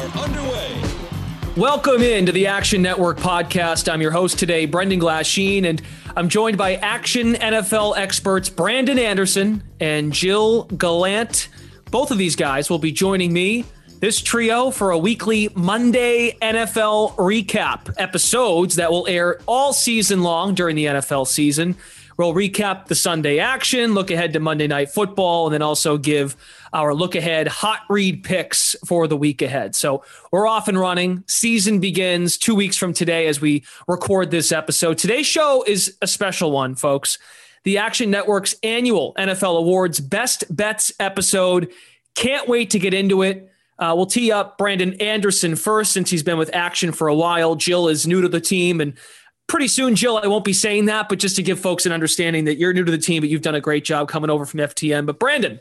Are underway. Welcome in to the Action Network podcast. I'm your host today, Brendan Glasheen, and I'm joined by Action NFL experts Brandon Anderson and Gilles Gallant. Both of these guys will be joining me, this trio, for a weekly Monday NFL recap episodes that will air all season long during the NFL season. We'll recap the Sunday action, look ahead to Monday Night Football, and then also give our look ahead hot read picks for the week ahead. So we're off and running. Season begins two weeks from today as we record this episode. Today's show is a special one, folks. The Action Network's annual NFL Awards Best Bets episode. Can't wait to get into it. Uh, we'll tee up Brandon Anderson first since he's been with Action for a while. Gilles is new to the team and pretty soon, Gilles, I won't be saying that, but just to give folks an understanding that you're new to the team, but you've done a great job coming over from FTN. But Brandon,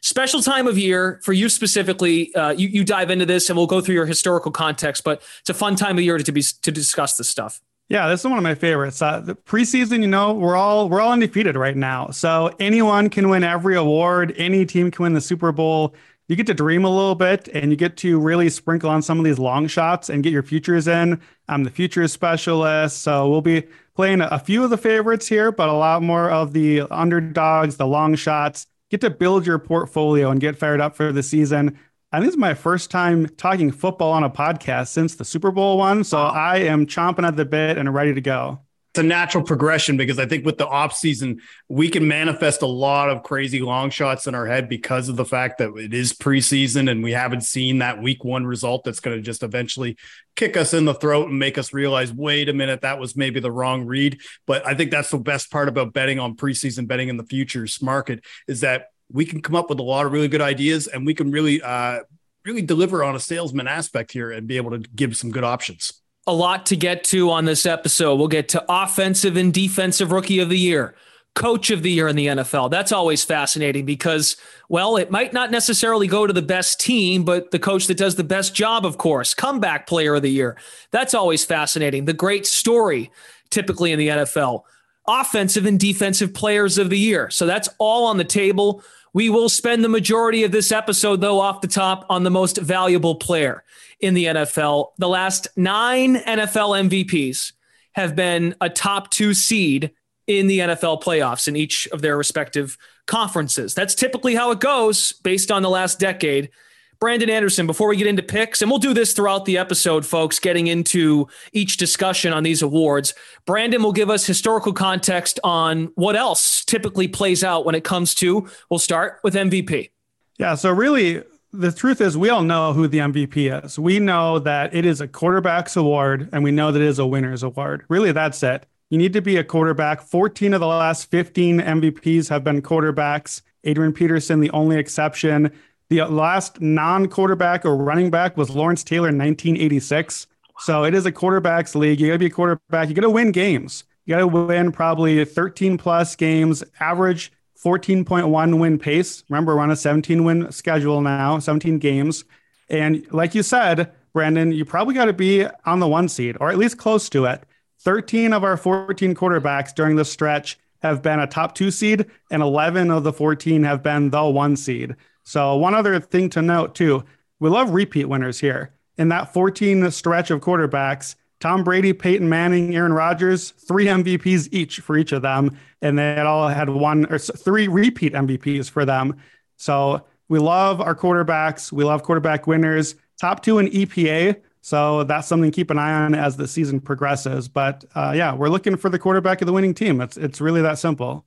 special time of year for you specifically. Uh, you, you dive into this, and we'll go through your historical context. But it's a fun time of year to be to discuss this stuff. Yeah, this is one of my favorites. Uh, the preseason, you know, we're all we're all undefeated right now, so anyone can win every award. Any team can win the Super Bowl you get to dream a little bit and you get to really sprinkle on some of these long shots and get your futures in. I'm the futures specialist. So we'll be playing a few of the favorites here, but a lot more of the underdogs, the long shots. Get to build your portfolio and get fired up for the season. I think this is my first time talking football on a podcast since the Super Bowl one. So I am chomping at the bit and ready to go it's a natural progression because I think with the off season, we can manifest a lot of crazy long shots in our head because of the fact that it is preseason and we haven't seen that week one result that's going to just eventually kick us in the throat and make us realize, wait a minute, that was maybe the wrong read. But I think that's the best part about betting on preseason betting in the futures market is that we can come up with a lot of really good ideas and we can really, uh, really deliver on a salesman aspect here and be able to give some good options a lot to get to on this episode. We'll get to offensive and defensive rookie of the year, coach of the year in the NFL. That's always fascinating because, well, it might not necessarily go to the best team, but the coach that does the best job, of course, comeback player of the year. That's always fascinating. The great story, typically in the NFL, offensive and defensive players of the year. So that's all on the table. We will spend the majority of this episode, though, off the top on the most valuable player in the NFL. The last nine NFL MVPs have been a top two seed in the NFL playoffs in each of their respective conferences. That's typically how it goes based on the last decade. Brandon Anderson, before we get into picks, and we'll do this throughout the episode, folks, getting into each discussion on these awards. Brandon will give us historical context on what else typically plays out when it comes to, we'll start with MVP. Yeah. So, really, the truth is, we all know who the MVP is. We know that it is a quarterback's award, and we know that it is a winner's award. Really, that's it. You need to be a quarterback. 14 of the last 15 MVPs have been quarterbacks. Adrian Peterson, the only exception. The last non quarterback or running back was Lawrence Taylor in 1986. So it is a quarterback's league. You got to be a quarterback. You got to win games. You got to win probably 13 plus games, average 14.1 win pace. Remember, we're on a 17 win schedule now, 17 games. And like you said, Brandon, you probably got to be on the one seed or at least close to it. 13 of our 14 quarterbacks during this stretch have been a top two seed, and 11 of the 14 have been the one seed. So, one other thing to note too we love repeat winners here. In that 14 stretch of quarterbacks, Tom Brady, Peyton Manning, Aaron Rodgers, three MVPs each for each of them. And they all had one or three repeat MVPs for them. So we love our quarterbacks. We love quarterback winners. Top two in EPA. So that's something to keep an eye on as the season progresses. But uh, yeah, we're looking for the quarterback of the winning team. It's, it's really that simple.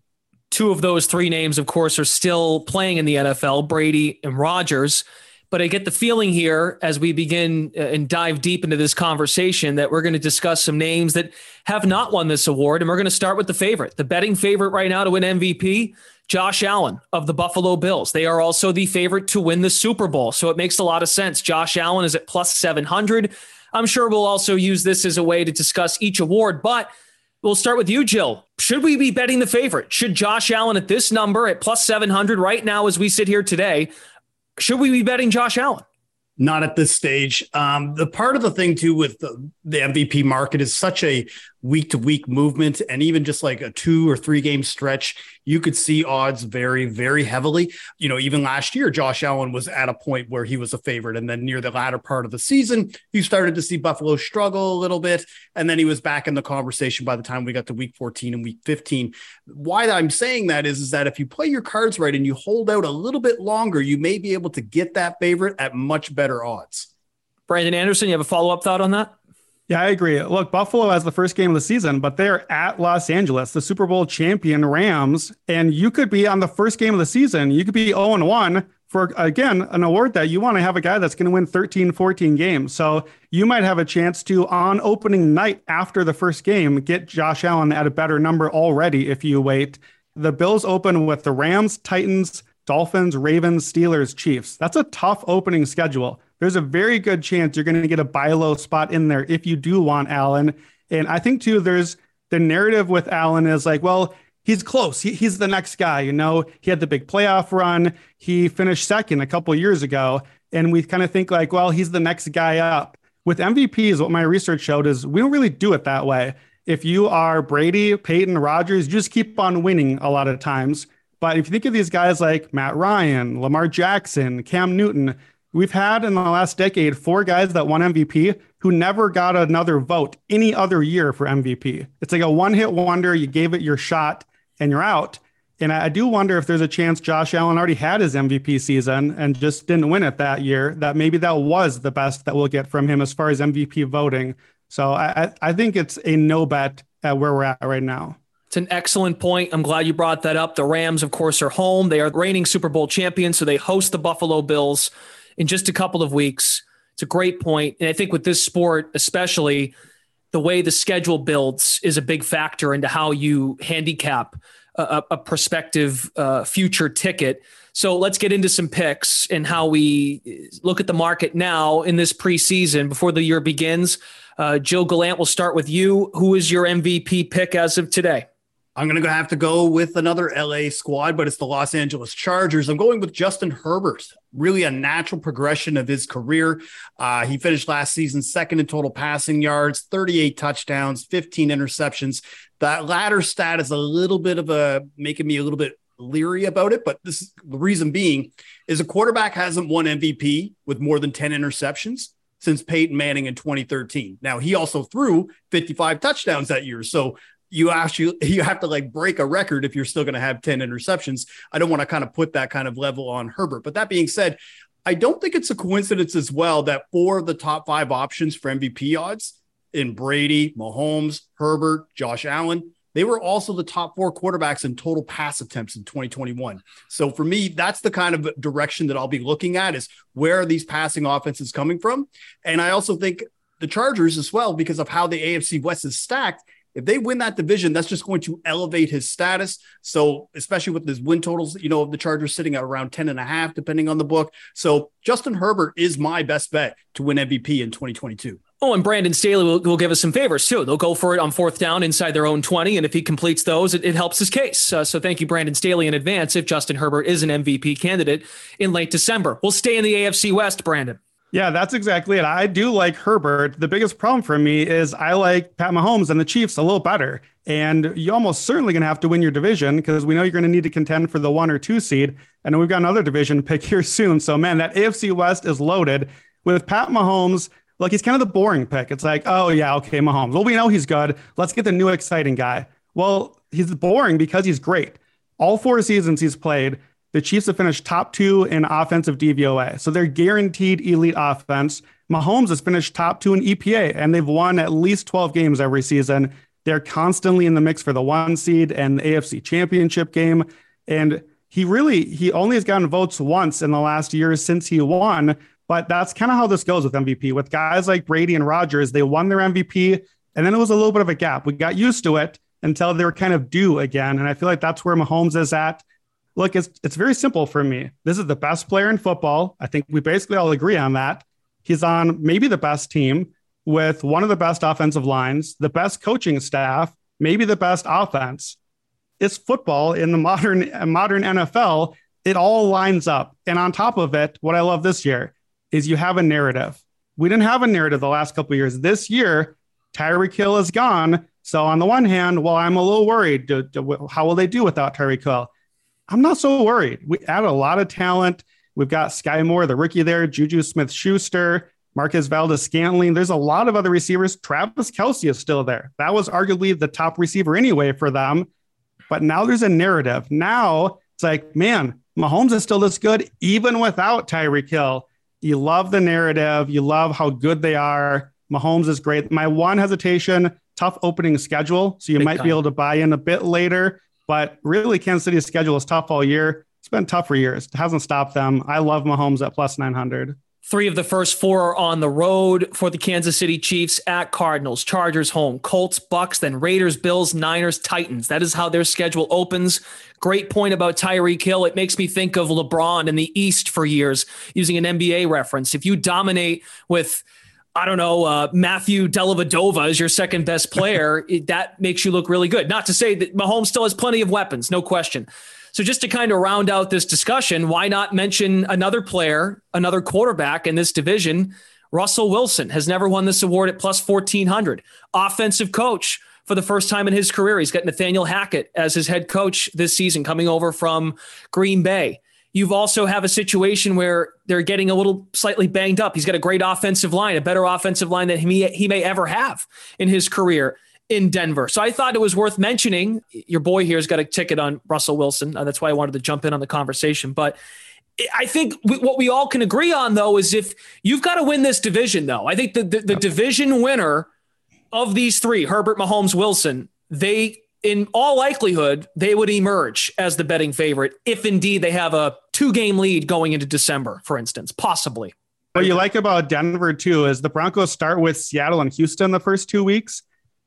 Two of those three names, of course, are still playing in the NFL Brady and Rodgers. But I get the feeling here as we begin uh, and dive deep into this conversation that we're going to discuss some names that have not won this award. And we're going to start with the favorite, the betting favorite right now to win MVP, Josh Allen of the Buffalo Bills. They are also the favorite to win the Super Bowl. So it makes a lot of sense. Josh Allen is at plus 700. I'm sure we'll also use this as a way to discuss each award, but we'll start with you, Gilles. Should we be betting the favorite? Should Josh Allen at this number at plus 700 right now as we sit here today, should we be betting Josh Allen? Not at this stage. Um, the part of the thing too with the, the MVP market is such a week to week movement, and even just like a two or three game stretch, you could see odds vary very heavily. You know, even last year, Josh Allen was at a point where he was a favorite, and then near the latter part of the season, you started to see Buffalo struggle a little bit, and then he was back in the conversation by the time we got to week 14 and week 15. Why I'm saying that is, is that if you play your cards right and you hold out a little bit longer, you may be able to get that favorite at much better odds. Brandon Anderson, you have a follow up thought on that? Yeah, I agree. Look, Buffalo has the first game of the season, but they're at Los Angeles, the Super Bowl champion Rams. And you could be on the first game of the season. You could be 0 1 for, again, an award that you want to have a guy that's going to win 13, 14 games. So you might have a chance to, on opening night after the first game, get Josh Allen at a better number already if you wait. The Bills open with the Rams, Titans, Dolphins, Ravens, Steelers, Chiefs. That's a tough opening schedule there's a very good chance you're going to get a buy low spot in there if you do want Allen. And I think too, there's the narrative with Allen is like, well, he's close. He, he's the next guy. You know, he had the big playoff run. He finished second a couple years ago, and we kind of think like, well, he's the next guy up. With MVPs, what my research showed is we don't really do it that way. If you are Brady, Peyton, Rodgers, you just keep on winning a lot of times. But if you think of these guys like Matt Ryan, Lamar Jackson, Cam Newton, We've had in the last decade four guys that won MVP who never got another vote any other year for MVP. It's like a one hit wonder. You gave it your shot and you're out. And I do wonder if there's a chance Josh Allen already had his MVP season and just didn't win it that year, that maybe that was the best that we'll get from him as far as MVP voting. So I, I think it's a no bet at where we're at right now. It's an excellent point. I'm glad you brought that up. The Rams, of course, are home. They are reigning Super Bowl champions, so they host the Buffalo Bills in just a couple of weeks. It's a great point. And I think with this sport, especially, the way the schedule builds is a big factor into how you handicap a, a prospective uh, future ticket. So let's get into some picks and how we look at the market now in this preseason before the year begins. Uh, Gilles Gallant, we'll start with you. Who is your MVP pick as of today? I'm going to have to go with another LA squad, but it's the Los Angeles Chargers. I'm going with Justin Herbert. Really a natural progression of his career. Uh, he finished last season second in total passing yards, 38 touchdowns, 15 interceptions. That latter stat is a little bit of a making me a little bit leery about it, but this the reason being is a quarterback hasn't won MVP with more than 10 interceptions since Peyton Manning in 2013. Now he also threw 55 touchdowns that year. So you actually you have to like break a record if you're still going to have 10 interceptions. I don't want to kind of put that kind of level on Herbert. But that being said, I don't think it's a coincidence as well that four of the top five options for MVP odds in Brady, Mahomes, Herbert, Josh Allen, they were also the top four quarterbacks in total pass attempts in 2021. So for me, that's the kind of direction that I'll be looking at is where are these passing offenses coming from? And I also think the Chargers as well, because of how the AFC West is stacked, if they win that division, that's just going to elevate his status. So, especially with his win totals, you know, the Chargers sitting at around 10 and a half, depending on the book. So, Justin Herbert is my best bet to win MVP in 2022. Oh, and Brandon Staley will, will give us some favors too. They'll go for it on fourth down inside their own 20. And if he completes those, it, it helps his case. Uh, so thank you, Brandon Staley, in advance if Justin Herbert is an MVP candidate in late December. We'll stay in the AFC West, Brandon. Yeah, that's exactly it. I do like Herbert. The biggest problem for me is I like Pat Mahomes and the Chiefs a little better. And you're almost certainly going to have to win your division because we know you're going to need to contend for the one or two seed. And we've got another division pick here soon. So, man, that AFC West is loaded with Pat Mahomes. Look, he's kind of the boring pick. It's like, oh, yeah, okay, Mahomes. Well, we know he's good. Let's get the new exciting guy. Well, he's boring because he's great. All four seasons he's played, the Chiefs have finished top two in offensive DVOA. So they're guaranteed elite offense. Mahomes has finished top two in EPA, and they've won at least 12 games every season. They're constantly in the mix for the one seed and the AFC championship game. And he really, he only has gotten votes once in the last year since he won. But that's kind of how this goes with MVP. With guys like Brady and Rodgers, they won their MVP, and then it was a little bit of a gap. We got used to it until they were kind of due again. And I feel like that's where Mahomes is at. Look, it's it's very simple for me. This is the best player in football. I think we basically all agree on that. He's on maybe the best team with one of the best offensive lines, the best coaching staff, maybe the best offense. It's football in the modern modern NFL. It all lines up. And on top of it, what I love this year is you have a narrative. We didn't have a narrative the last couple years. This year, Tyreek Hill is gone. So on the one hand, well, I'm a little worried. Do, do, how will they do without Tyreek Hill? I'm not so worried. We add a lot of talent. We've got Sky Moore, the rookie there, Juju Smith Schuster, Marquez Valdes Scantling. There's a lot of other receivers. Travis Kelce is still there. That was arguably the top receiver anyway for them. But now there's a narrative. Now it's like, man, Mahomes is still this good, even without Tyreek Hill. You love the narrative. You love how good they are. Mahomes is great. My one hesitation, tough opening schedule. So you Big might time. be able to buy in a bit later. But really, Kansas City's schedule is tough all year. It's been tough for years. It hasn't stopped them. I love Mahomes at plus 900. Three of the first four are on the road for the Kansas City Chiefs at Cardinals, Chargers home, Colts, Bucs, then Raiders, Bills, Niners, Titans. That is how their schedule opens. Great point about Tyreek Hill. It makes me think of LeBron in the East for years, using an NBA reference. If you dominate with I don't know, uh, Matthew Dellavedova is your second best player, that makes you look really good. Not to say that Mahomes still has plenty of weapons, no question. So just to kind of round out this discussion, why not mention another player, another quarterback in this division? Russell Wilson has never won this award at plus 1400. Offensive coach for the first time in his career. He's got Nathaniel Hackett as his head coach this season coming over from Green Bay. You've also have a situation where they're getting a little slightly banged up. He's got a great offensive line, a better offensive line than he, he may ever have in his career in Denver. So I thought it was worth mentioning. Your boy here's got a ticket on Russell Wilson. Uh, that's why I wanted to jump in on the conversation. But I think what we all can agree on, though, is if you've got to win this division, though, I think the, the, the division winner of these three, Herbert, Mahomes, Wilson, they in all likelihood, they would emerge as the betting favorite if indeed they have a two game lead going into December, for instance, possibly. What you like about Denver, too, is the Broncos start with Seattle and Houston the first two weeks.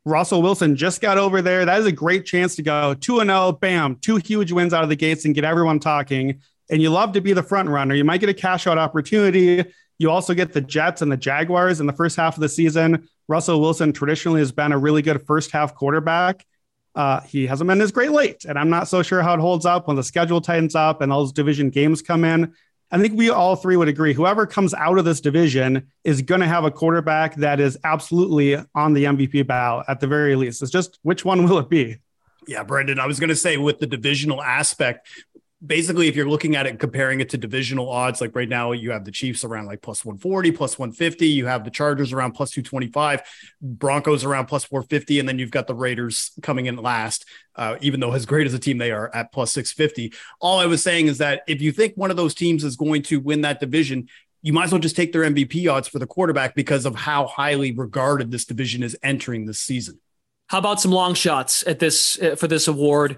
Russell Wilson just got over there. That is a great chance to go 2 0, bam, two huge wins out of the gates and get everyone talking. And you love to be the front runner. You might get a cash out opportunity. You also get the Jets and the Jaguars in the first half of the season. Russell Wilson traditionally has been a really good first half quarterback. Uh, he hasn't been as great late, and I'm not so sure how it holds up when the schedule tightens up and all those division games come in. I think we all three would agree whoever comes out of this division is going to have a quarterback that is absolutely on the MVP ballot at the very least. It's just which one will it be? Yeah, Brendan, I was going to say with the divisional aspect, basically if you're looking at it comparing it to divisional odds like right now you have the chiefs around like plus 140 plus 150 you have the chargers around plus 225 broncos around plus 450 and then you've got the raiders coming in last uh, even though as great as a team they are at plus 650 all i was saying is that if you think one of those teams is going to win that division you might as well just take their mvp odds for the quarterback because of how highly regarded this division is entering this season. How about some long shots at this uh, for this award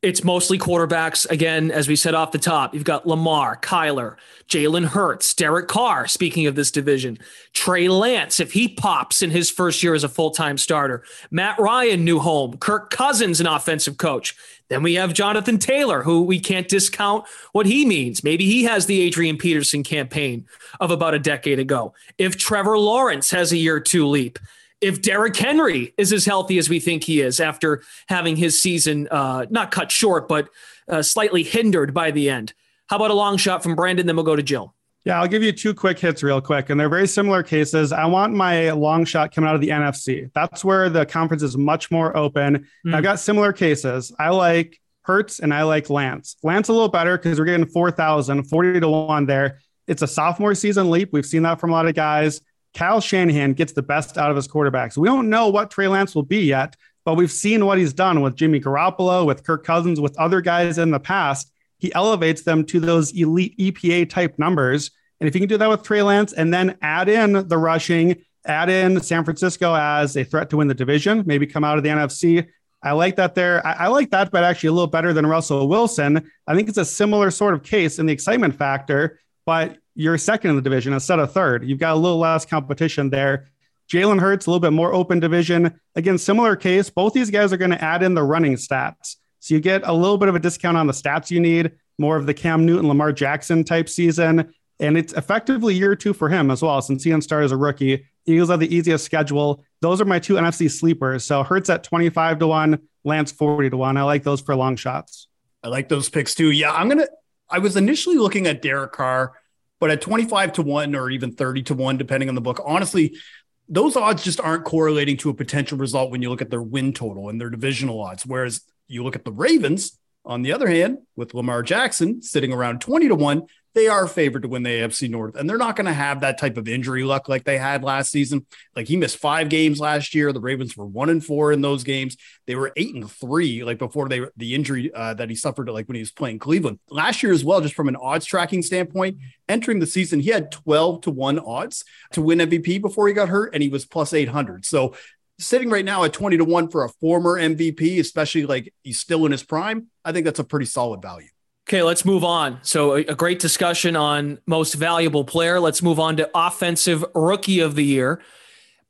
it's mostly quarterbacks. Again, as we said off the top, you've got Lamar, Kyler, Jalen Hurts, Derek Carr, speaking of this division, Trey Lance, if he pops in his first year as a full time starter, Matt Ryan, new home, Kirk Cousins, an offensive coach. Then we have Jonathan Taylor, who we can't discount what he means. Maybe he has the Adrian Peterson campaign of about a decade ago. If Trevor Lawrence has a year two leap, if Derrick Henry is as healthy as we think he is after having his season uh, not cut short, but uh, slightly hindered by the end. How about a long shot from Brandon? Then we'll go to Gilles. Yeah, I'll give you two quick hits real quick. And they're very similar cases. I want my long shot coming out of the NFC. That's where the conference is much more open. Mm. I've got similar cases. I like Hurts and I like Lance. Lance a little better because we're getting 4,000, 40 to 1 there. It's a sophomore season leap. We've seen that from a lot of guys. Kyle Shanahan gets the best out of his quarterbacks. We don't know what Trey Lance will be yet, but we've seen what he's done with Jimmy Garoppolo, with Kirk Cousins, with other guys in the past. He elevates them to those elite EPA type numbers. And if you can do that with Trey Lance and then add in the rushing, add in San Francisco as a threat to win the division, maybe come out of the NFC. I like that there. I, I like that, but actually a little better than Russell Wilson. I think it's a similar sort of case in the excitement factor, but you're second in the division instead of third. You've got a little less competition there. Jalen Hurts, a little bit more open division. Again, similar case. Both these guys are going to add in the running stats. So you get a little bit of a discount on the stats you need. more of the Cam Newton, Lamar Jackson type season. And it's effectively year two for him as well, since he didn't start as a rookie. Eagles have the easiest schedule. Those are my two NFC sleepers. So Hurts at 25 to 1, Lance 40 to 1. I like those for long shots. I like those picks too. Yeah, I'm going to, I was initially looking at Derek Carr, but at 25 to 1 or even 30 to 1, depending on the book, honestly, those odds just aren't correlating to a potential result when you look at their win total and their divisional odds. Whereas you look at the Ravens, on the other hand, with Lamar Jackson sitting around 20 to 1, they are favored to win the AFC North, and they're not going to have that type of injury luck like they had last season. Like he missed five games last year. The Ravens were one and four in those games. They were eight and three, like before they the injury uh, that he suffered, like when he was playing Cleveland last year as well. Just from an odds tracking standpoint, entering the season, he had twelve to one odds to win MVP before he got hurt, and he was plus eight hundred. So sitting right now at 20 to 1 for a former MVP, especially like he's still in his prime, I think that's a pretty solid value. Okay, let's move on. So, a, great discussion on most valuable player. Let's move on to offensive rookie of the year.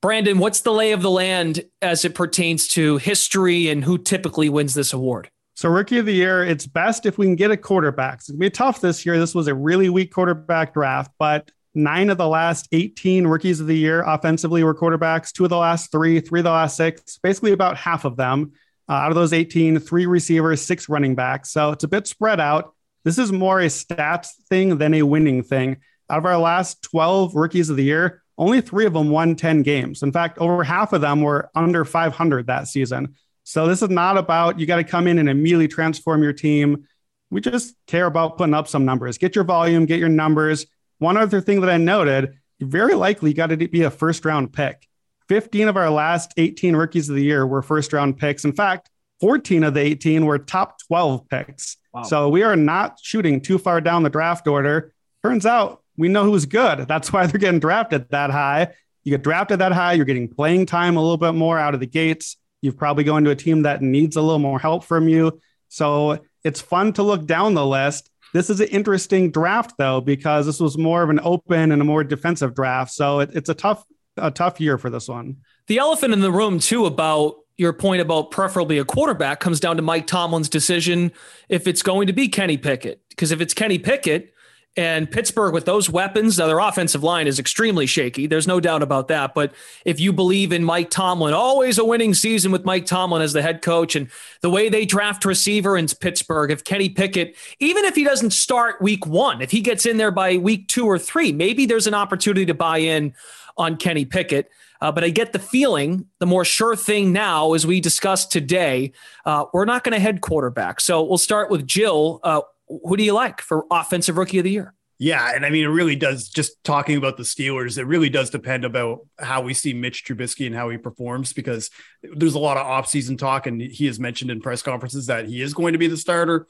Brandon, what's the lay of the land as it pertains to history and who typically wins this award? So, rookie of the year, it's best if we can get a quarterback. It's going to be tough this year. This was a really weak quarterback draft, but nine of the last 18 rookies of the year offensively were quarterbacks, two of the last three, three of the last six, basically about half of them. Uh, out of those 18, three receivers, six running backs. So it's a bit spread out. This is more a stats thing than a winning thing. Out of our last 12 rookies of the year, only three of them won 10 games. In fact, over half of them were under 500 that season. So this is not about you got to come in and immediately transform your team. We just care about putting up some numbers. Get your volume, get your numbers. One other thing that I noted, very likely got to be a first round pick. 15 of our last 18 rookies of the year were first round picks. In fact, 14 of the 18 were top 12 picks. Wow. So we are not shooting too far down the draft order. Turns out we know who's good. That's why they're getting drafted that high. You get drafted that high, you're getting playing time a little bit more out of the gates. You've probably going to a team that needs a little more help from you. So it's fun to look down the list. This is an interesting draft though, because this was more of an open and a more defensive draft. So it, it's a tough a tough year for this one. The elephant in the room, too, about your point about preferably a quarterback comes down to Mike Tomlin's decision if it's going to be Kenny Pickett. Because if it's Kenny Pickett and Pittsburgh with those weapons, now their offensive line is extremely shaky. There's no doubt about that. But if you believe in Mike Tomlin, always a winning season with Mike Tomlin as the head coach and the way they draft receiver in Pittsburgh, if Kenny Pickett, even if he doesn't start week one, if he gets in there by week two or three, maybe there's an opportunity to buy in on Kenny Pickett. Uh, but I get the feeling the more sure thing now, as we discussed today, uh, we're not going to head quarterback. So we'll start with Jill. Uh, who do you like for offensive rookie of the year? Yeah, and I mean, it really does. Just talking about the Steelers, it really does depend about how we see Mitch Trubisky and how he performs, because there's a lot of offseason talk, and he has mentioned in press conferences that he is going to be the starter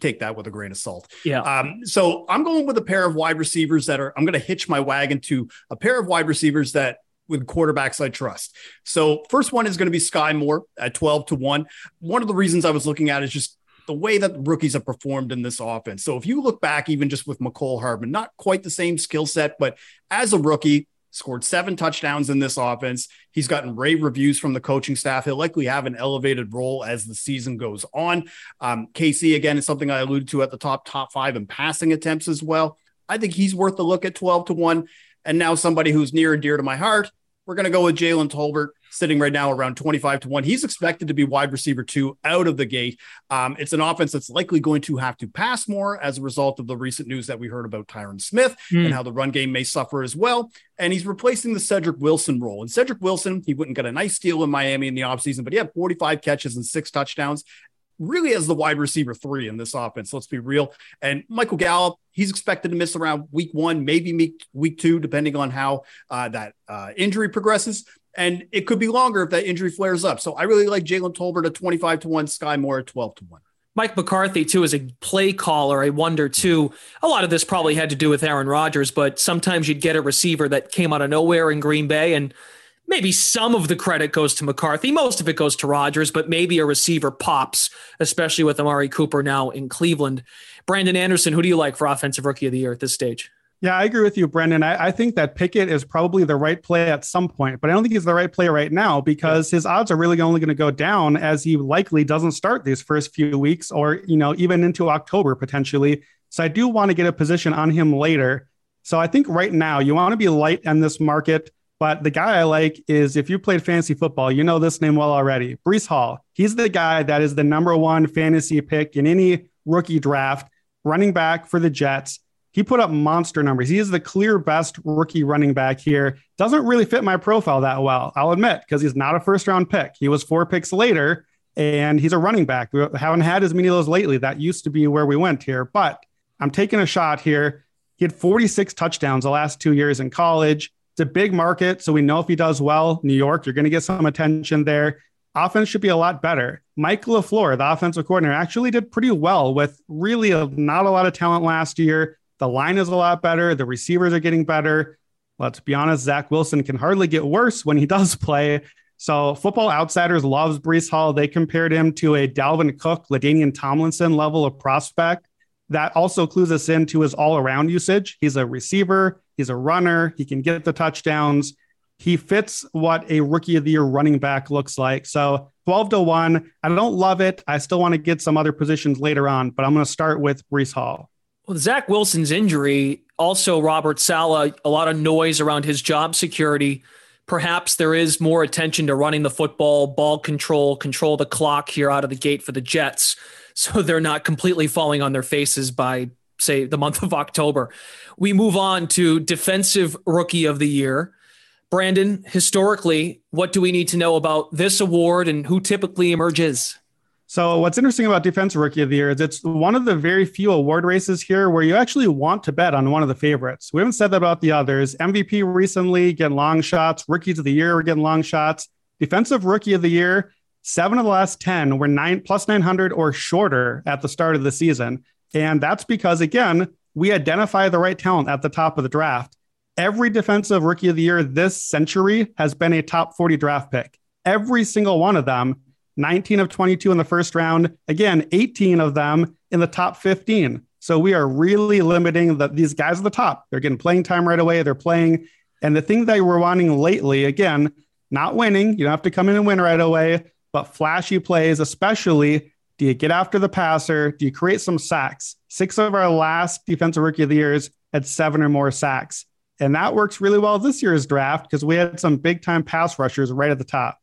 take that with a grain of salt. Yeah. Um, so I'm going with a pair of wide receivers that are, I'm going to hitch my wagon to a pair of wide receivers that with quarterbacks I trust. So first one is going to be Sky Moore at 12 to 1. One of the reasons I was looking at is just the way that rookies have performed in this offense. So if you look back, even just with Mecole Hardman, not quite the same skill set, but as a rookie, scored seven touchdowns in this offense. He's gotten rave reviews from the coaching staff. He'll likely have an elevated role as the season goes on. Um, KC, again, is something I alluded to at the top, top five in passing attempts as well. I think he's worth a look at 12 to 1. And now somebody who's near and dear to my heart, we're going to go with Jalen Tolbert sitting right now around 25 to 1. He's expected to be wide receiver two out of the gate. Um, it's an offense that's likely going to have to pass more as a result of the recent news that we heard about Tyron Smith mm. and how the run game may suffer as well. And he's replacing the Cedric Wilson role. And Cedric Wilson, he wouldn't get a nice deal in Miami in the offseason, but he had 45 catches and six touchdowns really as the wide receiver three in this offense. Let's be real. And Michael Gallup, he's expected to miss around week one, maybe week, two, depending on how uh, that uh, injury progresses. And it could be longer if that injury flares up. So I really like Jalen Tolbert at 25 to 1, Sky Moore at 12 to 1. Mike McCarthy, too, is a play caller, I wonder, too. A lot of this probably had to do with Aaron Rodgers, but sometimes you'd get a receiver that came out of nowhere in Green Bay and maybe some of the credit goes to McCarthy. Most of it goes to Rodgers, but maybe a receiver pops, especially with Amari Cooper now in Cleveland. Brandon Anderson, who do you like for offensive rookie of the year at this stage? Yeah, I agree with you, Brendan. I, I, think that Pickett is probably the right play at some point, but I don't think he's the right play right now because his odds are really only going to go down as he likely doesn't start these first few weeks or, you know, even into October potentially. So I do want to get a position on him later. So I think right now you want to be light in this market. But the guy I like is if you played fantasy football, you know this name well already. Breece Hall. He's the guy that is the number one fantasy pick in any rookie draft, running back for the Jets. He put up monster numbers. He is the clear best rookie running back here. Doesn't really fit my profile that well, I'll admit, because he's not a first round pick. He was four picks later, and he's a running back. We haven't had as many of those lately. That used to be where we went here, but I'm taking a shot here. He had 46 touchdowns the last two years in college. It's a big market. So we know if he does well, New York, you're going to get some attention there. Offense should be a lot better. Mike LaFleur, the offensive coordinator, actually did pretty well with really a, not a lot of talent last year. The line is a lot better. The receivers are getting better. Let's be honest, Zach Wilson can hardly get worse when he does play. So, Football Outsiders loves Breece Hall. They compared him to a Dalvin Cook, LaDainian Tomlinson level of prospect. That also clues us into his all around usage. He's a receiver, he's a runner, he can get the touchdowns. He fits what a rookie of the year running back looks like. So, 12 to 1. I don't love it. I still want to get some other positions later on, but I'm going to start with Breece Hall. Well, Zach Wilson's injury, also Robert Saleh, a lot of noise around his job security. Perhaps there is more attention to running the football, ball control, control the clock here out of the gate for the Jets. So they're not completely falling on their faces by, say, the month of October. We move on to Defensive Rookie of the Year. Brandon, historically, what do we need to know about this award and who typically emerges? So what's interesting about Defensive Rookie of the Year is it's one of the very few award races here where you actually want to bet on one of the favorites. We haven't said that about the others. MVP recently getting long shots. Rookies of the Year were getting long shots. Defensive Rookie of the Year, seven of the last 10 were nine plus 900 or shorter at the start of the season. And that's because, again, we identify the right talent at the top of the draft. Every defensive rookie of the year this century has been a top 40 draft pick. Every single one of them 19 of 22 in the first round. Again, 18 of them in the top 15. So we are really limiting the, these guys at the top. They're getting playing time right away. They're playing. And the thing that we're wanting lately, again, not winning. You don't have to come in and win right away, but flashy plays, especially. Do you get after the passer? Do you create some sacks? Six of our last defensive rookie of the years had seven or more sacks. And that works really well this year's draft because we had some big time pass rushers right at the top.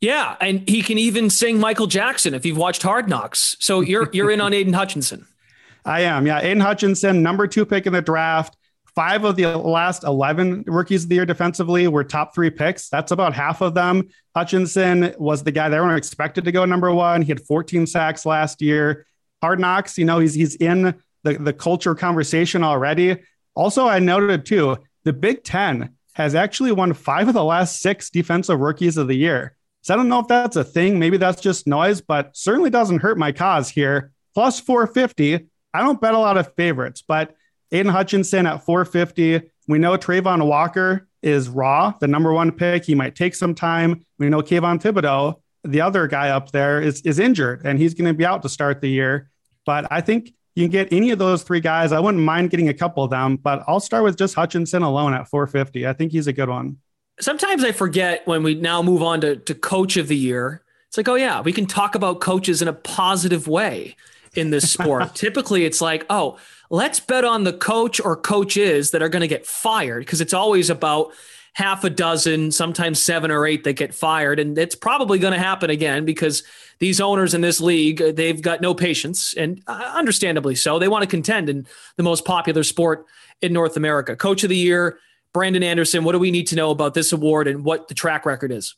Yeah, and he can even sing Michael Jackson if you've watched Hard Knocks. So you're you're in on Aidan Hutchinson. I am. Yeah, Aidan Hutchinson, number two pick in the draft. Five of the last 11 rookies of the year defensively were top three picks. That's about half of them. Hutchinson was the guy that everyone expected to go number one. He had 14 sacks last year. Hard Knocks, you know, he's he's in the, the culture conversation already. Also, I noted too, the Big Ten has actually won five of the last six defensive rookies of the year. So I don't know if that's a thing. Maybe that's just noise, but certainly doesn't hurt my cause here. Plus 450. I don't bet a lot of favorites, but Aidan Hutchinson at 450. We know Travon Walker is raw, the number one pick. He might take some time. We know Kayvon Thibodeaux, the other guy up there, is, is injured and he's going to be out to start the year. But I think you can get any of those three guys. I wouldn't mind getting a couple of them, but I'll start with just Hutchinson alone at 450. I think he's a good one sometimes I forget when we now move on to, to coach of the year. It's like, oh, yeah, we can talk about coaches in a positive way in this sport. Typically, it's like, oh, let's bet on the coach or coaches that are going to get fired because it's always about half a dozen, sometimes seven or eight that get fired. And it's probably going to happen again because these owners in this league, they've got no patience and uh, understandably so. They want to contend in the most popular sport in North America. Coach of the year, Brandon Anderson, what do we need to know about this award and what the track record is?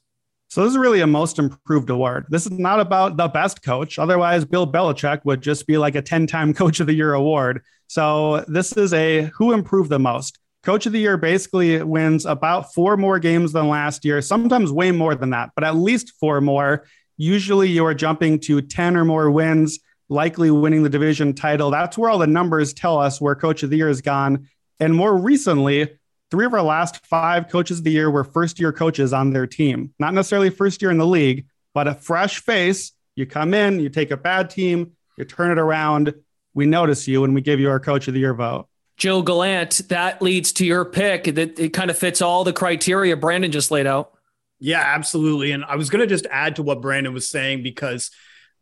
So this is really a most improved award. This is not about the best coach. Otherwise, Bill Belichick would just be like a 10-time coach of the year award. So this is a who improved the most. Coach of the year basically wins about four more games than last year, sometimes way more than that, but at least four more. Usually you are jumping to 10 or more wins, likely winning the division title. That's where all the numbers tell us where coach of the year has gone. And more recently, three of our last five coaches of the year were first year coaches on their team. Not necessarily first year in the league, but a fresh face. You come in, you take a bad team, you turn it around. We notice you and we give you our coach of the year vote. Gilles Gallant, that leads to your pick. That it kind of fits all the criteria Brandon just laid out. Yeah, absolutely. And I was going to just add to what Brandon was saying because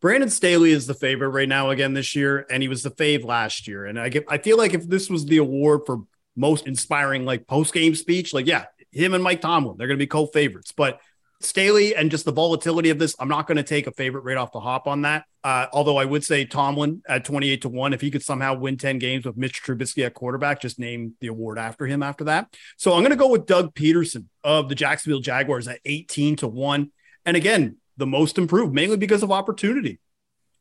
Brandon Staley is the favorite right now again this year, and he was the fave last year. And I get, I feel like if this was the award for most inspiring, like post game speech, like yeah, him and Mike Tomlin, they're going to be co-favorites. But Staley and just the volatility of this, I'm not going to take a favorite right off the hop on that. Uh, although I would say Tomlin at 28 to 1, if he could somehow win 10 games with Mitch Trubisky at quarterback, just name the award after him after that. So I'm going to go with Doug Pederson of the Jacksonville Jaguars at 18 to 1. And again, the most improved, mainly because of opportunity.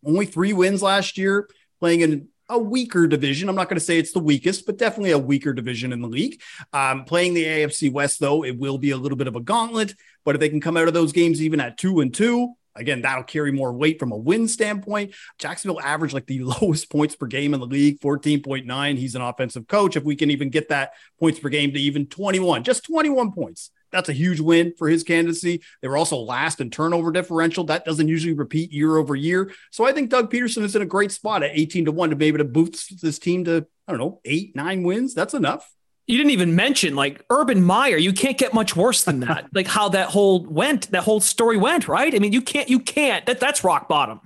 Only three wins last year, playing in a weaker division. I'm not going to say it's the weakest, but definitely a weaker division in the league. Um, playing the AFC West, though, it will be a little bit of a gauntlet. But if they can come out of those games even at two and two, again, that'll carry more weight from a win standpoint. Jacksonville averaged like the lowest points per game in the league, 14.9. He's an offensive coach. If we can even get that points per game to even 21, just 21 points, that's a huge win for his candidacy. They were also last in turnover differential. That doesn't usually repeat year over year. So I think Doug Pederson is in a great spot at 18 to 1 to be able to boost this team to, I don't know, eight, nine wins. That's enough. You didn't even mention like Urban Meyer. You can't get much worse than that. like how that whole went, that whole story went, right? I mean, you can't, you can't. That that's rock bottom.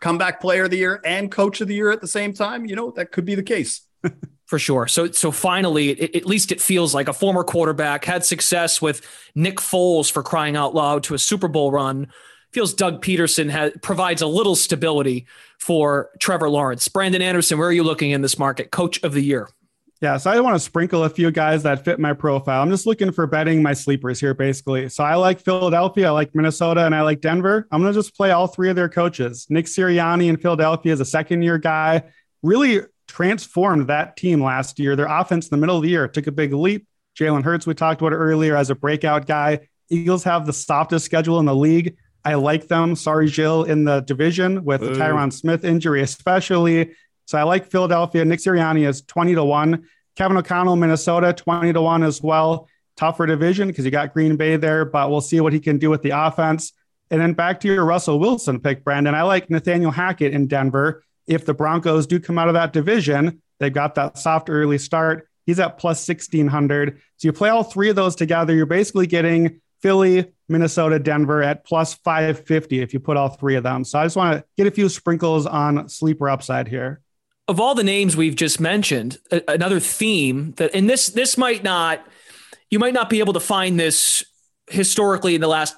Comeback player of the year and coach of the year at the same time. You know, that could be the case. for sure. So so finally, it, at least it feels like a former quarterback had success with Nick Foles for crying out loud to a Super Bowl run. Feels Doug Pederson has, provides a little stability for Trevor Lawrence. Brandon Anderson, where are you looking in this market? Coach of the year. Yeah, so I want to sprinkle a few guys that fit my profile. I'm just looking for betting my sleepers here, basically. So I like Philadelphia, I like Minnesota, and I like Denver. I'm going to just play all three of their coaches. Nick Sirianni in Philadelphia is a second year guy. Really transformed that team last year. Their offense in the middle of the year took a big leap. Jalen Hurts, we talked about earlier, as a breakout guy. Eagles have the softest schedule in the league. I like them. Sorry, Gilles, in the division with the Tyron Smith injury, especially. So I like Philadelphia. Nick Sirianni is 20 to 1. Kevin O'Connell, Minnesota, 20 to 1 as well. Tougher division because you got Green Bay there, but we'll see what he can do with the offense. And then back to your Russell Wilson pick, Brandon. I like Nathaniel Hackett in Denver if the Broncos do come out of that division, they've got that soft early start. He's at plus 1600. So you play all three of those together, you're basically getting Philly, Minnesota, Denver at plus 550 if you put all three of them. So I just want to get a few sprinkles on sleeper upside here. Of all the names we've just mentioned, another theme that, and this this might not, you might not be able to find this historically in the last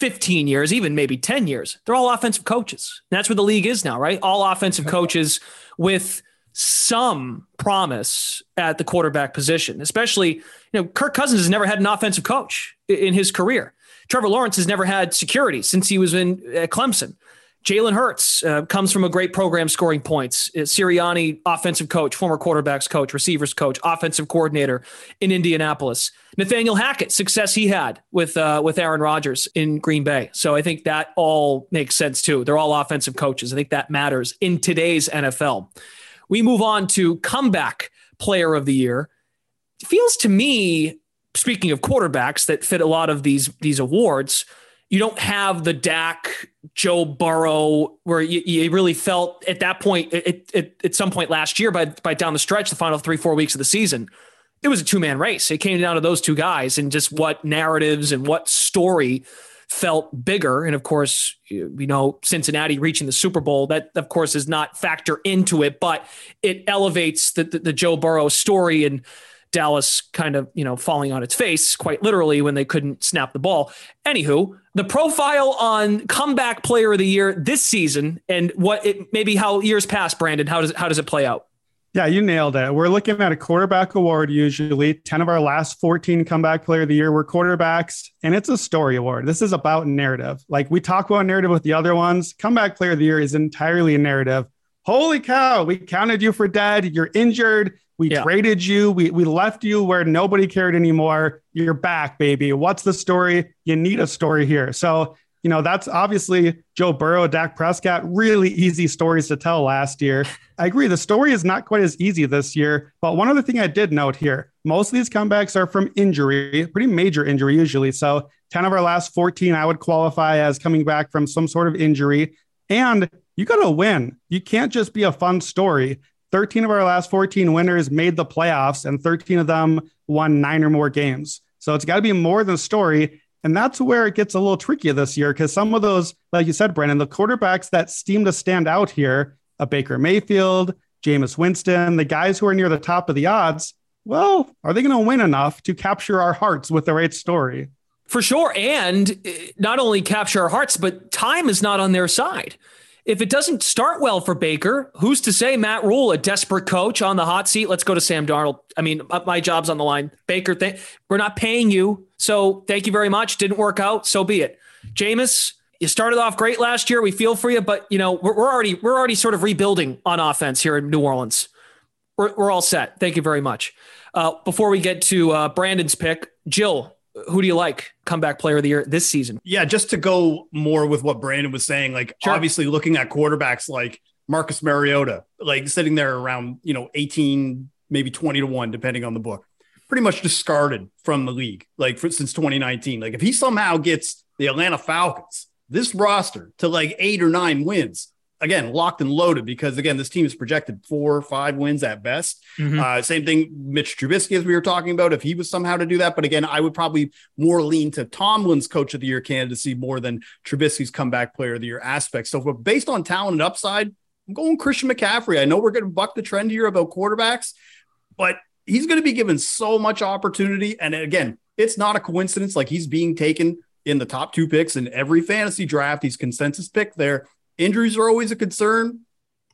15 years, even maybe 10 years, they're all offensive coaches. And that's where the league is now, right? All offensive coaches with some promise at the quarterback position, especially, you know, Kirk Cousins has never had an offensive coach in his career. Trevor Lawrence has never had security since he was in at Clemson. Jalen Hurts uh, comes from a great program scoring points. Uh, Sirianni, offensive coach, former quarterbacks coach, receivers coach, offensive coordinator in Indianapolis. Nathaniel Hackett, success he had with uh, with Aaron Rodgers in Green Bay. So I think that all makes sense too. They're all offensive coaches. I think that matters in today's NFL. We move on to comeback player of the year. It feels to me, speaking of quarterbacks that fit a lot of these these awards, you don't have the Dak, Joe Burrow, where you, you really felt at that point, it, it, at some point last year, by, by down the stretch, the final three, four weeks of the season, it was a two man race. It came down to those two guys and just what narratives and what story felt bigger. And of course, you know, Cincinnati reaching the Super Bowl, that of course is not factor into it, but it elevates the, the, the Joe Burrow story and Dallas kind of, you know, falling on its face quite literally when they couldn't snap the ball. Anywho, the profile on comeback player of the year this season and what it maybe how years past, Brandon, how does how does it play out? Yeah, you nailed it. We're looking at a quarterback award usually. 10 of our last 14 comeback player of the year were quarterbacks, and it's a story award. This is about narrative. Like we talk about narrative with the other ones. Comeback player of the year is entirely a narrative. Holy cow, we counted you for dead. You're injured. We yeah. traded you. We, we left you where nobody cared anymore. You're back, baby. What's the story? You need a story here. So, you know, that's obviously Joe Burrow, Dak Prescott, really easy stories to tell last year. I agree. The story is not quite as easy this year. But one other thing I did note here most of these comebacks are from injury, pretty major injury usually. So 10 of our last 14, I would qualify as coming back from some sort of injury. And you got to win. You can't just be a fun story 13 of our last 14 winners made the playoffs, and 13 of them won nine or more games. So it's got to be more than a story. And that's where it gets a little tricky this year because some of those, like you said, Brandon, the quarterbacks that seem to stand out here, a Baker Mayfield, Jameis Winston, the guys who are near the top of the odds, well, are they going to win enough to capture our hearts with the right story? For sure. And eh, not only capture our hearts, but time is not on their side. If it doesn't start well for Baker, who's to say Matt Rhule, a desperate coach on the hot seat? Let's go to Sam Darnold. I mean, my job's on the line. Baker, th- we're not paying you. So thank you very much. Didn't work out. So be it. Jameis, you started off great last year. We feel for you, but you know we're, we're already we're already sort of rebuilding on offense here in New Orleans. We're, we're all set. Thank you very much. Uh, before we get to uh, Brandon's pick, Gilles, who do you like comeback player of the year this season? Yeah, just to go more with what Brandon was saying, like sure. obviously looking at quarterbacks like Marcus Mariota, like sitting there around, you know, 18, maybe 20 to 1, depending on the book, pretty much discarded from the league, like for, since 2019. Like if he somehow gets the Atlanta Falcons, this roster to like eight or nine wins, again locked and loaded because again this team is projected four or five wins at best. Mm-hmm. Uh, same thing, Mitch Trubisky as we were talking about, if he was somehow to do that. But again, I would probably more lean to Tomlin's Coach of the Year candidacy more than Trubisky's comeback Player of the Year aspect. So, but based on talent and upside, I'm going Christian McCaffrey. I know we're going to buck the trend here about quarterbacks, but he's going to be given so much opportunity. And again, it's not a coincidence. Like he's being taken in the top two picks in every fantasy draft. He's consensus pick there. Injuries are always a concern.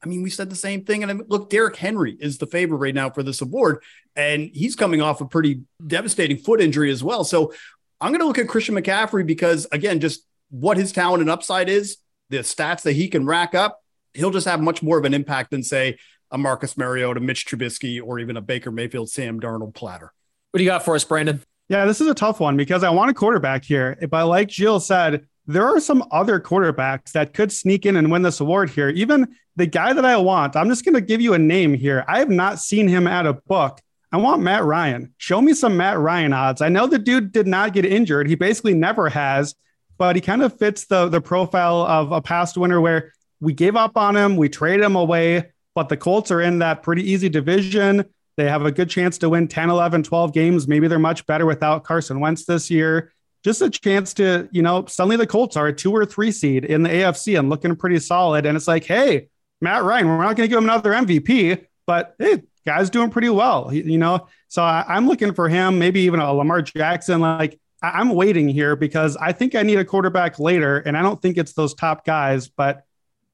I mean, we said the same thing. And look, Derrick Henry is the favorite right now for this award, and he's coming off a pretty devastating foot injury as well. So I'm going to look at Christian McCaffrey because, again, just what his talent and upside is, the stats that he can rack up, he'll just have much more of an impact than, say, a Marcus Mariota, Mitch Trubisky, or even a Baker Mayfield, Sam Darnold platter. What do you got for us, Brandon? Yeah, this is a tough one because I want a quarterback here. But like Gilles said, there are some other quarterbacks that could sneak in and win this award here. Even the guy that I want, I'm just going to give you a name here. I have not seen him at a book. I want Matt Ryan. Show me some Matt Ryan odds. I know the dude did not get injured. He basically never has, but he kind of fits the, the profile of a past winner where we gave up on him, we traded him away, but the Colts are in that pretty easy division. They have a good chance to win 10, 11, 12 games. Maybe they're much better without Carson Wentz this year just a chance to, you know, suddenly the Colts are a two or three seed in the AFC and looking pretty solid. And it's like, hey, Matt Ryan, we're not going to give him another MVP, but hey, guy's doing pretty well, you know? So I, am looking for him, maybe even a Lamar Jackson. Like I, I'm waiting here because I think I need a quarterback later, and I don't think it's those top guys, but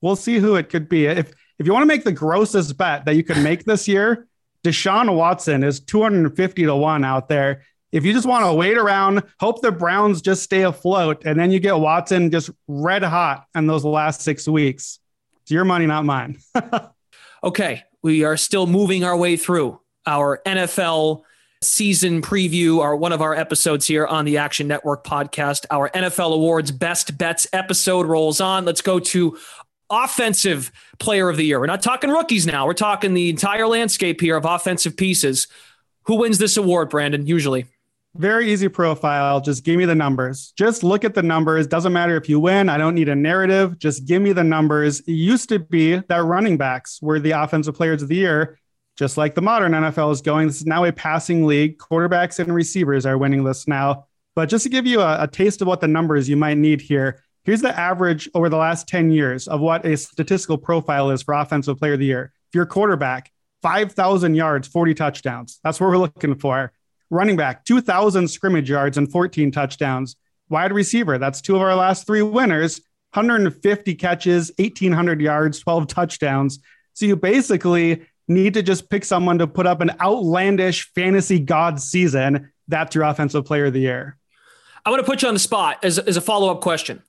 we'll see who it could be. If if you want to make the grossest bet that you could make this year, Deshaun Watson is 250 to 1 out there. If you just want to wait around, hope the Browns just stay afloat, and then you get Watson just red hot in those last six weeks. It's your money, not mine. okay. We are still moving our way through our NFL season preview, our one of our episodes here on the Action Network podcast. Our NFL Awards Best Bets episode rolls on. Let's go to offensive player of the year. We're not talking rookies now. We're talking the entire landscape here of offensive pieces. Who wins this award, Brandon, usually? Very easy profile. Just give me the numbers. Just look at the numbers. Doesn't matter if you win. I don't need a narrative. Just give me the numbers. It used to be that running backs were the offensive players of the year, just like the modern NFL is going. This is now a passing league. Quarterbacks and receivers are winning this now. But just to give you a, a taste of what the numbers you might need here, here's the average over the last 10 years of what a statistical profile is for offensive player of the year. If you're quarterback, 5,000 yards, 40 touchdowns. That's what we're looking for. Running back, 2,000 scrimmage yards and 14 touchdowns. Wide receiver, that's two of our last three winners, 150 catches, 1,800 yards, 12 touchdowns. So you basically need to just pick someone to put up an outlandish fantasy god season. That's your offensive player of the year. I want to put you on the spot as, as a follow up question,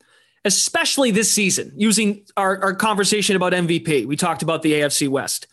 especially this season, using our, our conversation about MVP. We talked about the AFC West.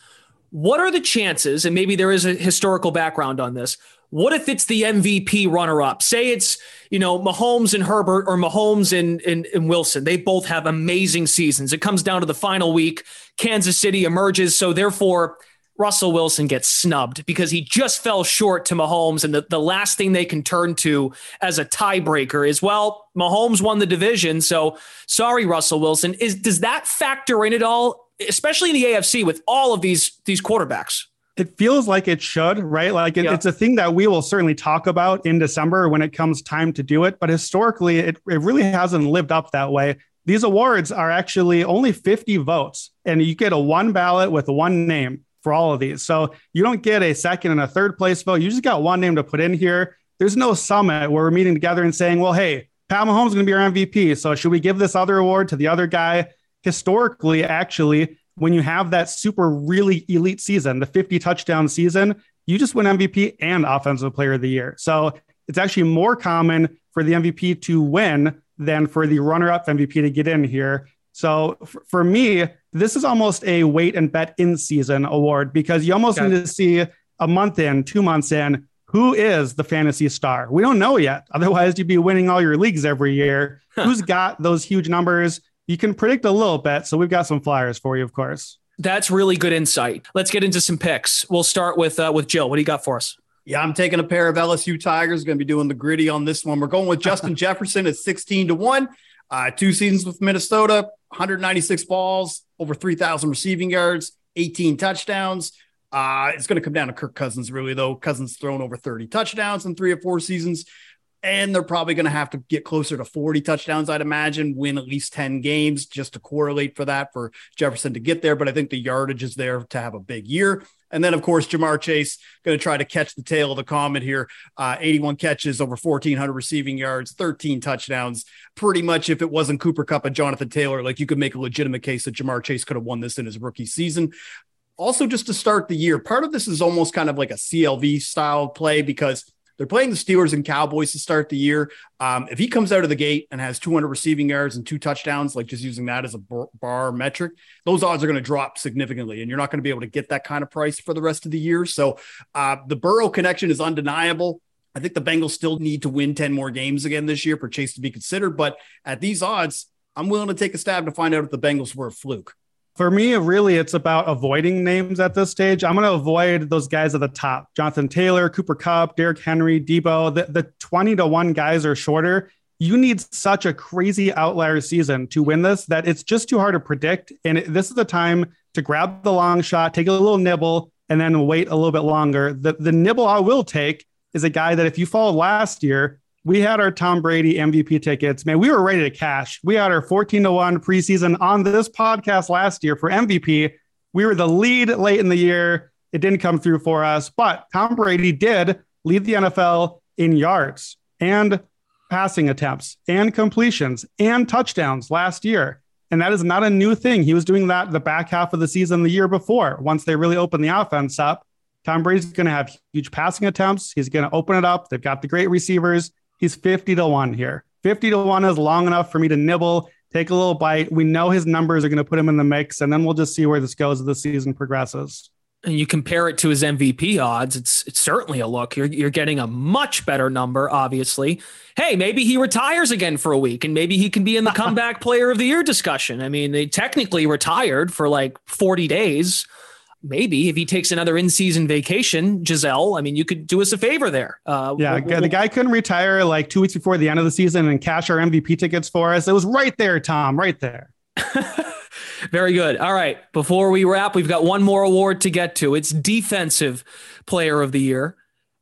What are the chances, and maybe there is a historical background on this, what if it's the MVP runner up? Say it's, you know, Mahomes and Herbert or Mahomes and, and, and, Wilson. They both have amazing seasons. It comes down to the final week. Kansas City emerges. So therefore, Russell Wilson gets snubbed because he just fell short to Mahomes. And the, the last thing they can turn to as a tiebreaker is, well, Mahomes won the division. So sorry, Russell Wilson. Is does that factor in at all especially in the AFC with all of these these quarterbacks. It feels like it should, right? Like it, yeah. it's a thing that we will certainly talk about in December when it comes time to do it. But historically, it, it really hasn't lived up that way. These awards are actually only 50 votes, and you get a one ballot with one name for all of these. So you don't get a second and a third place vote. You just got one name to put in here. There's no summit where we're meeting together and saying, well, hey, Pat Mahomes is going to be our MVP. So should we give this other award to the other guy? Historically, actually, when you have that super really elite season, the 50 touchdown season, you just win MVP and Offensive Player of the Year. So it's actually more common for the MVP to win than for the runner up MVP to get in here. So for me, this is almost a wait and bet in season award because you almost okay. need to see a month in, two months in, who is the fantasy star? We don't know yet. Otherwise, you'd be winning all your leagues every year. Who's got those huge numbers? You can predict a little bit. So we've got some flyers for you, of course. That's really good insight. Let's get into some picks. We'll start with uh, with Gilles. What do you got for us? Yeah, I'm taking a pair of LSU Tigers. Going to be doing the gritty on this one. We're going with Justin Jefferson at 16 to one. Uh, two seasons with Minnesota, 196 balls, over 3,000 receiving yards, 18 touchdowns. Uh, it's going to come down to Kirk Cousins, really, though. Cousins thrown over 30 touchdowns in three or four seasons. And they're probably going to have to get closer to 40 touchdowns, I'd imagine, win at least 10 games just to correlate for that for Jefferson to get there. But I think the yardage is there to have a big year. And then, of course, Ja'Marr Chase going to try to catch the tail of the comet here. Uh, 81 catches, over 1,400 receiving yards, 13 touchdowns. Pretty much, if it wasn't Cooper Kupp and Jonathan Taylor, like you could make a legitimate case that Ja'Marr Chase could have won this in his rookie season. Also, just to start the year, part of this is almost kind of like a CLV style play because they're playing the Steelers and Cowboys to start the year. Um, if he comes out of the gate and has 200 receiving yards and two touchdowns, like just using that as a bar metric, those odds are going to drop significantly, and you're not going to be able to get that kind of price for the rest of the year. So uh, the Burrow connection is undeniable. I think the Bengals still need to win 10 more games again this year for Chase to be considered. But at these odds, I'm willing to take a stab to find out if the Bengals were a fluke. For me, really, it's about avoiding names at this stage. I'm going to avoid those guys at the top Jonathan Taylor, Cooper Kupp, Derrick Henry, Deebo. The, the 20 to 1 guys are shorter. You need such a crazy outlier season to win this that it's just too hard to predict. And it, this is the time to grab the long shot, take a little nibble, and then wait a little bit longer. The, the nibble I will take is a guy that if you followed last year, we had our Tom Brady MVP tickets. Man, we were ready to cash. We had our 14 to 1 preseason on this podcast last year for MVP. We were the lead late in the year. It didn't come through for us, but Tom Brady did lead the NFL in yards and passing attempts and completions and touchdowns last year. And that is not a new thing. He was doing that the back half of the season the year before. Once they really opened the offense up, Tom Brady's going to have huge passing attempts. He's going to open it up. They've got the great receivers. He's 50 to 1 here. 50 to 1 is long enough for me to nibble, take a little bite. We know his numbers are going to put him in the mix, and then we'll just see where this goes as the season progresses. And you compare it to his MVP odds, it's it's certainly a look. You're you're getting a much better number, obviously. Hey, maybe he retires again for a week, and maybe he can be in the comeback player of the year discussion. I mean, they technically retired for like 40 days maybe if he takes another in-season vacation, Gisele, I mean, you could do us a favor there. Uh, yeah, we'll, we'll, the guy couldn't retire like two weeks before the end of the season and cash our MVP tickets for us. It was right there, Tom, right there. Very good. All right. Before we wrap, we've got one more award to get to. It's Defensive Player of the Year.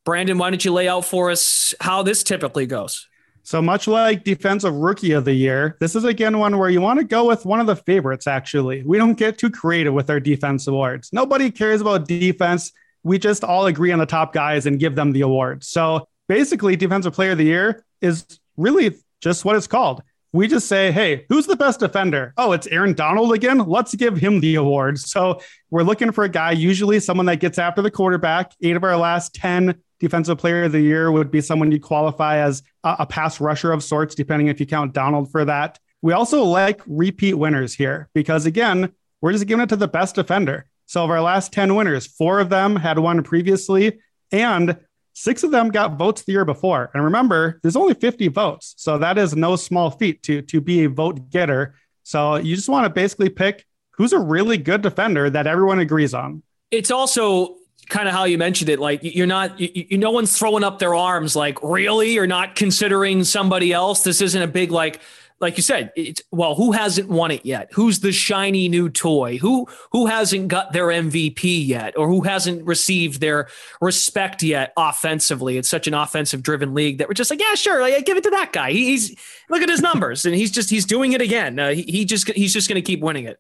Brandon, why don't you lay out for us how this typically goes? So much like defensive rookie of the year, this is again one where you want to go with one of the favorites, actually. We don't get too creative with our defense awards. Nobody cares about defense. We just all agree on the top guys and give them the award. So basically, defensive player of the year is really just what it's called. We just say, hey, who's the best defender? Oh, it's Aaron Donald again. Let's give him the award. So we're looking for a guy, usually someone that gets after the quarterback. Eight of our last 10 defensive player of the year would be someone you qualify as a, pass rusher of sorts, depending if you count Donald for that. We also like repeat winners here because, again, we're just giving it to the best defender. So, of our last 10 winners, four of them had won previously, and six of them got votes the year before. And remember, there's only 50 votes. So, that is no small feat to, to be a vote getter. So, you just want to basically pick who's a really good defender that everyone agrees on. It's also kind of how you mentioned it like you're not you, you, no one's throwing up their arms like really you're not considering somebody else this isn't a big like like you said, it's well, who hasn't won it yet? Who's the shiny new toy? Who who hasn't got their MVP yet, or who hasn't received their respect yet offensively? It's such an offensive driven league that we're just like, yeah, sure, like, give it to that guy. He's look at his numbers, and he's just he's doing it again. Uh, he, he just he's just going to keep winning it.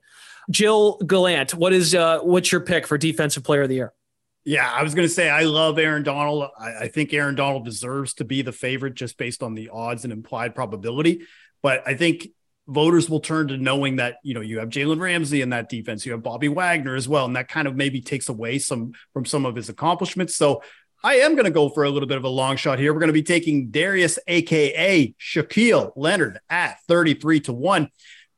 Gilles Gallant, what is uh, what's your pick for defensive player of the year? Yeah, I was going to say I love Aaron Donald. I, I, think Aaron Donald deserves to be the favorite just based on the odds and implied probability. But I think voters will turn to knowing that you know you have Jalen Ramsey in that defense, you have Bobby Wagner as well, and that kind of maybe takes away some from some of his accomplishments. So I am going to go for a little bit of a long shot here. We're going to be taking Darius, aka Shaquille Leonard, at thirty-three to one.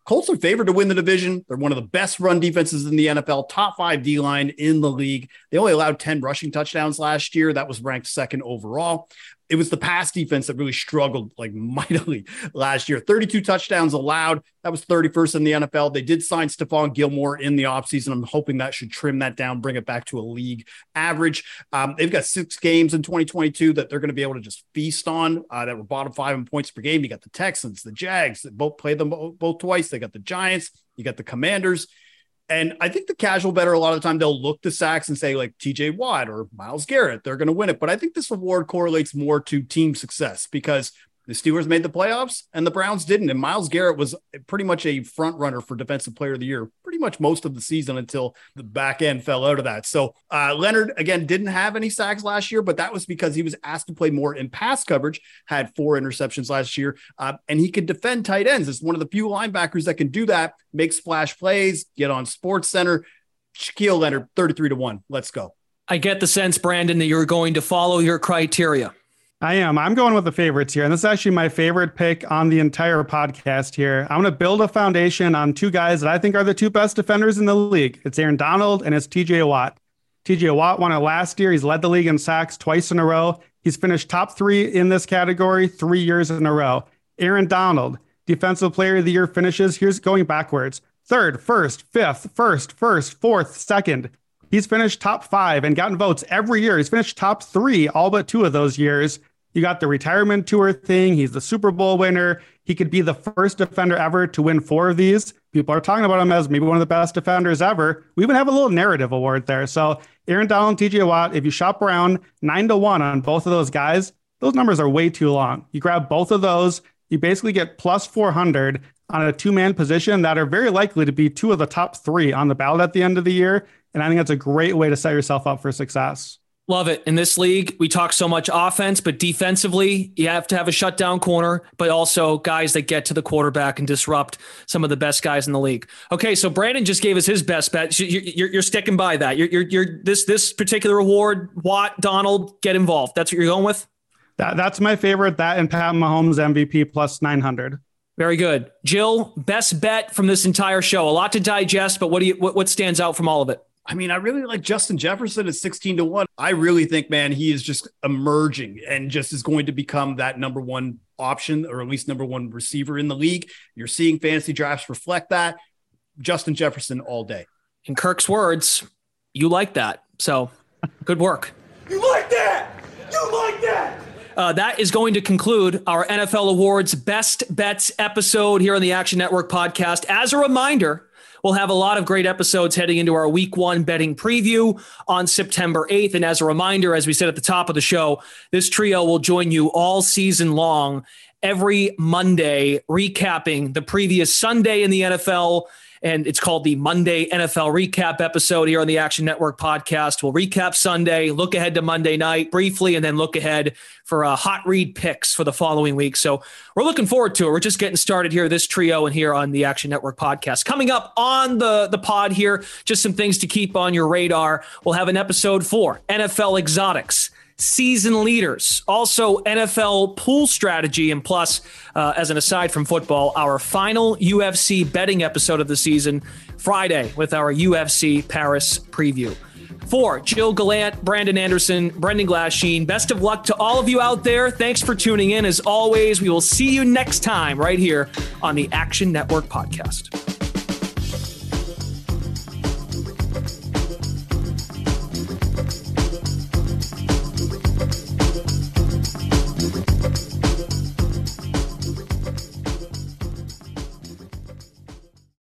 Colts are favored to win the division. They're one of the best run defenses in the NFL, top five D line in the league. They only allowed 10 rushing touchdowns last year. That was ranked second overall it was the pass defense that really struggled like mightily last year. 32 touchdowns allowed. That was 31st in the NFL. They did sign Stephon Gilmore in the offseason. I'm hoping that should trim that down, bring it back to a league average. Um, they've got six games in 2022 that they're going to be able to just feast on uh, that were bottom five in points per game. You got the Texans, the Jags, that both played them both twice. They got the Giants, you got the Commanders. And I think the casual better, a lot of the time, they'll look to sacks and say, like TJ Watt or Myles Garrett, they're going to win it. But I think this award correlates more to team success because the Steelers made the playoffs and the Browns didn't. And Myles Garrett was pretty much a front runner for defensive player of the year, pretty much most of the season until the back end fell out of that. So uh, Leonard, again, didn't have any sacks last year, but that was because he was asked to play more in pass coverage, had four interceptions last year, uh, and he could defend tight ends. It's one of the few linebackers that can do that, make splash plays, get on Sports Center. Shaquille Leonard, 33 to 1. Let's go. I get the sense, Brandon, that you're going to follow your criteria. I am. I'm going with the favorites here. And this is actually my favorite pick on the entire podcast here. I'm going to build a foundation on two guys that I think are the two best defenders in the league. It's Aaron Donald and it's TJ Watt. TJ Watt won it last year. He's led the league in sacks twice in a row. He's finished top three in this category three years in a row. Aaron Donald, defensive player of the year finishes. Here's going backwards third, first, fifth, first, first, fourth, second. He's finished top five and gotten votes every year. He's finished top three all but two of those years. You got the retirement tour thing. He's the Super Bowl winner. He could be the first defender ever to win four of these. People are talking about him as maybe one of the best defenders ever. We even have a little narrative award there. So Aaron Donald, TJ Watt, if you shop around nine to one on both of those guys, those numbers are way too long. You grab both of those, you basically get plus 400 on a two man position that are very likely to be two of the top three on the ballot at the end of the year. And I think that's a great way to set yourself up for success. Love it. In this league, we talk so much offense, but defensively, you have to have a shutdown corner, but also guys that get to the quarterback and disrupt some of the best guys in the league. Okay, so Brandon just gave us his best bet. You're, you're, you're sticking by that. You're, you're, you're, this this particular award. Watt, Donald, get involved. That's what you're going with. That that's my favorite. That and Pat Mahomes MVP plus nine hundred. Very good, Gilles. Best bet from this entire show. A lot to digest, but what do you what, what stands out from all of it? I mean, I really like Justin Jefferson at 16 to 1. I really think, man, he is just emerging and just is going to become that number one option or at least number one receiver in the league. You're seeing fantasy drafts reflect that. Justin Jefferson all day. In Kirk's words, you like that. So good work. you like that? You like that? Uh, that is going to conclude our NFL Awards Best Bets episode here on the Action Network podcast. As a reminder, We'll have a lot of great episodes heading into our week one betting preview on September 8th. And as a reminder, as we said at the top of the show, this trio will join you all season long, every Monday, recapping the previous Sunday in the NFL and it's called the Monday NFL Recap episode here on the Action Network podcast. We'll recap Sunday, look ahead to Monday night briefly, and then look ahead for uh, hot read picks for the following week. So we're looking forward to it. We're just getting started here, this trio, and here on the Action Network podcast. Coming up on the the pod here, just some things to keep on your radar. We'll have an episode for NFL exotics season leaders. Also, NFL pool strategy. And plus, uh, as an aside from football, our final UFC betting episode of the season, Friday, with our UFC Paris preview. For Gilles Gallant, Brandon Anderson, Brendan Glasheen, best of luck to all of you out there. Thanks for tuning in. As always, we will see you next time right here on the Action Network podcast.